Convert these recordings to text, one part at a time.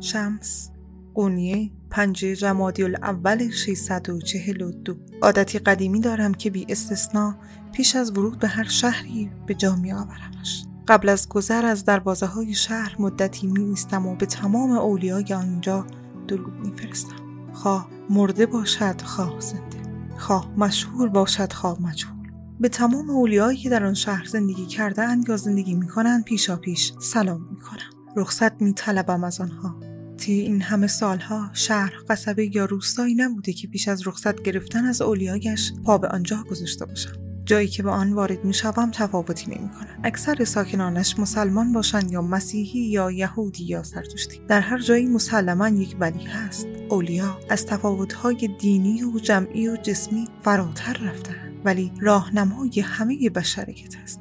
شمس قونیه پنجه جمادی الاول 642 عادتی قدیمی دارم که بی استثنا پیش از ورود به هر شهری به جا می آورمش. قبل از گذر از دروازه های شهر مدتی می ایستم و به تمام اولیای آنجا درود می فرستم. خواه مرده باشد خواه زنده خواه مشهور باشد خواه مجهول به تمام اولیایی که در آن شهر زندگی کردن یا زندگی می کنند پیشا پیش سلام می کنم. رخصت می طلبم از آنها طی این همه سالها شهر قصبه یا روستایی نبوده که پیش از رخصت گرفتن از اولیایش پا به آنجا گذاشته باشم. جایی که به آن وارد می شوم تفاوتی نمی کنن. اکثر ساکنانش مسلمان باشند یا مسیحی یا یهودی یا زرتشتی در هر جایی مسلما یک ولی هست. اولیا از تفاوتهای دینی و جمعی و جسمی فراتر رفتند ولی راهنمای همه بشریت است.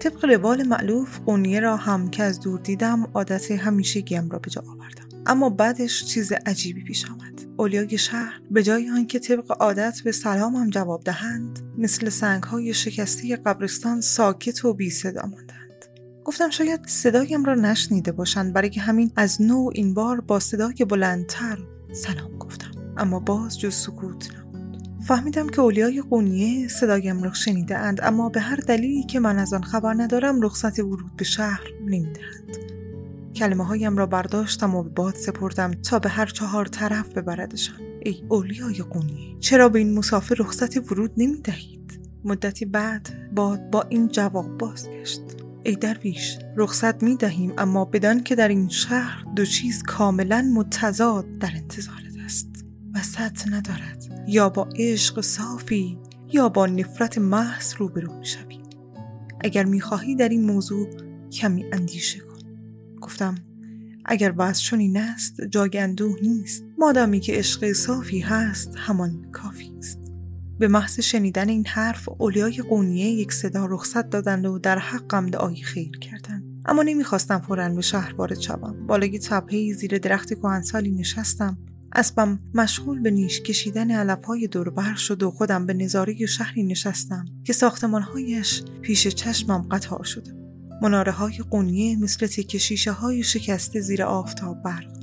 طبق روال معلوف قونیه را هم که از دور دیدم عادت همیشگیم را به جا آوردم. اما بعدش چیز عجیبی پیش آمد. اولیای شهر به جای آنکه طبق عادت به سلامم جواب دهند مثل سنگهای شکسته قبرستان ساکت و بی صدا ماندند. گفتم شاید صدایم را نشنیده باشند برای که همین از نو این بار با صدای بلندتر سلام گفتم. اما باز جز سکوت نبود. فهمیدم که اولیای قونیه صدایم را شنیده اند اما به هر دلیلی که من از آن خبر ندارم رخصت ورود به شهر نمی‌دهند. کلمه هایم را برداشتم و به باد سپردم تا به هر چهار طرف ببردشان ای اولیای قونیه چرا به این مسافر رخصت ورود نمی دهید؟ مدتی بعد باد با این جواب بازگشت. ای درویش رخصت می دهیم اما بدان که در این شهر دو چیز کاملا متضاد در انتظارت است وسط ندارد. یا با عشق صافی یا با نفرت محض روبرو می شوی. اگر می خواهی در این موضوع کمی اندیشه گفتم اگر وضع چنین است جای اندوه نیست. مادامی که عشق صافی هست همان کافی است. به محض شنیدن این حرف اولیای قونیه یک صدا رخصت دادند و در حقم دعای خیر کردند. اما نمی‌خواستم فورا به شهر وارد شوم. بالای تپهای زیر درخت کهنسالی نشستم. اسبم مشغول به نیش کشیدن علفهای دوربر شد و خودم به نظاره شهری نشستم که ساختمانهایش پیش چشمم قطار شده مناره های قونیه مثل تکه شیشه های شکسته زیر آفتاب برق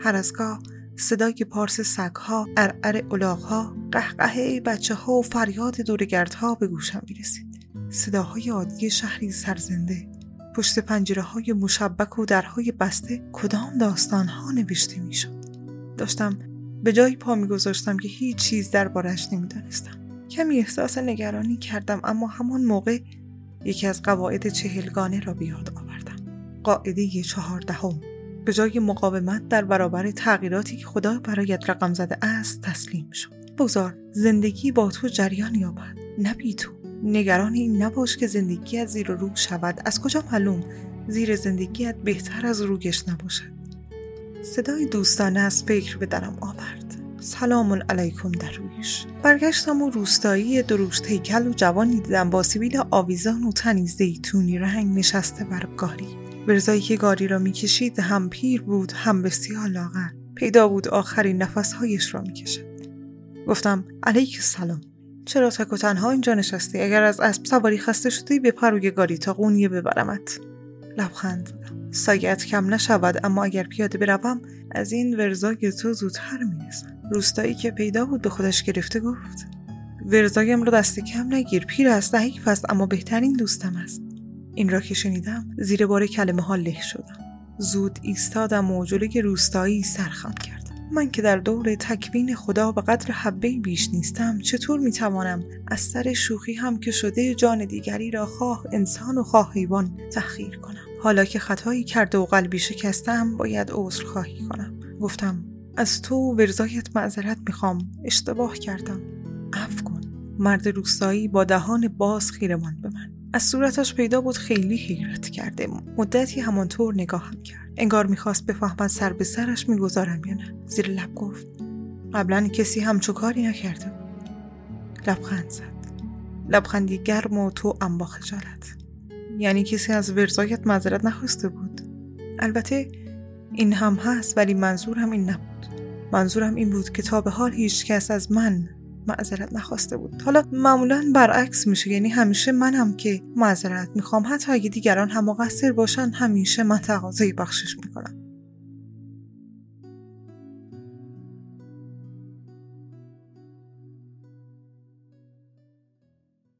هر از گاه صدای پارس سگها، ارعر الاغها، قهقهه بچه ها و فریاد دورگردها به گوشم می‌رسید. صداهای عادی شهری سرزنده. پشت پنجره های مشبک و درهای بسته کدام داستان ها نوشته می‌شد. داشتم به جایی پا میگذاشتم که هیچ چیز دربارش نمی‌دانستم. کمی احساس نگرانی کردم اما همان موقع یکی از قواعد چهلگانه را بیاد آوردم. قاعده چهاردهم. به جای مقاومت در برابر تغییراتی که خدا برایت رقم زده است تسلیم شد بگذار زندگی با تو جریان یابد نه بی تو. نگران این نباش که زندگی از زیر رو شود. از کجا معلوم زیر زندگیت بهتر از روگش نباشد صدای دوستانه از فکر به درم آورد. سلام علیکم درویش برگشتم و روستایی دروشت هیکل و جوانی دیدم با سیبیل آویزان و تنی زیتونی رنگ نشسته بر گاری. ورزایی که گاری را می‌کشید هم پیر بود هم بسیار لاغر. پیدا بود آخرین نفسهایش را می‌کشد. گفتم علیک سلام چرا تک و تنها اینجا نشستی؟ اگر از اسب سواری خسته شدی به پروی گاری تا قونیه ببرمت. لبخند زدم. سایت کم نشود اما اگر پیاده بروم از این ورزای تو زودتر می‌رسم روستایی که پیدا بود به خودش گرفته گفت ورزایم رو دست کم نگیر پیر است ضعیف است اما بهترین دوستم است. این را که شنیدم زیر بار کلمه ها له شدم. زود ایستادم و جلوی روستایی سرخم کردم. من که در دور تکوین خدا به قدر حبه بیش نیستم چطور می‌توانم از سر شوخی هم که شده جان دیگری را خواه انسان و خواه حیوان تحقیر کنم؟ حالا که خطایی کرده و قلبی شکستم باید عذر خواهی کنم. گفتم از تو ورزایت معذرت می‌خوام. اشتباه کردم. عفو کن. مرد روستایی با دهان باز خیرمان به من. از صورتش پیدا بود خیلی حیرت کرده. مدتی همانطور نگاهم کرد. انگار می‌خواست بفهمد سر به سرش می‌گذارم یا نه. زیر لب گفت. قبلا کسی همچو کاری نکرده لبخند زد. لبخندی گرم و تو ام با خجالت یعنی کسی از ورزایت معذرت نخواسته بود. البته این هم هست ولی منظورم این نبود. منظورم این بود که تا به حال هیچ کس از من معذرت نخواسته بود. حالا معمولا برعکس میشه یعنی همیشه منم که معذرت می‌خوام. حتی اگه دیگران هم مقصر باشن همیشه من تقاضای بخشش می‌کنم.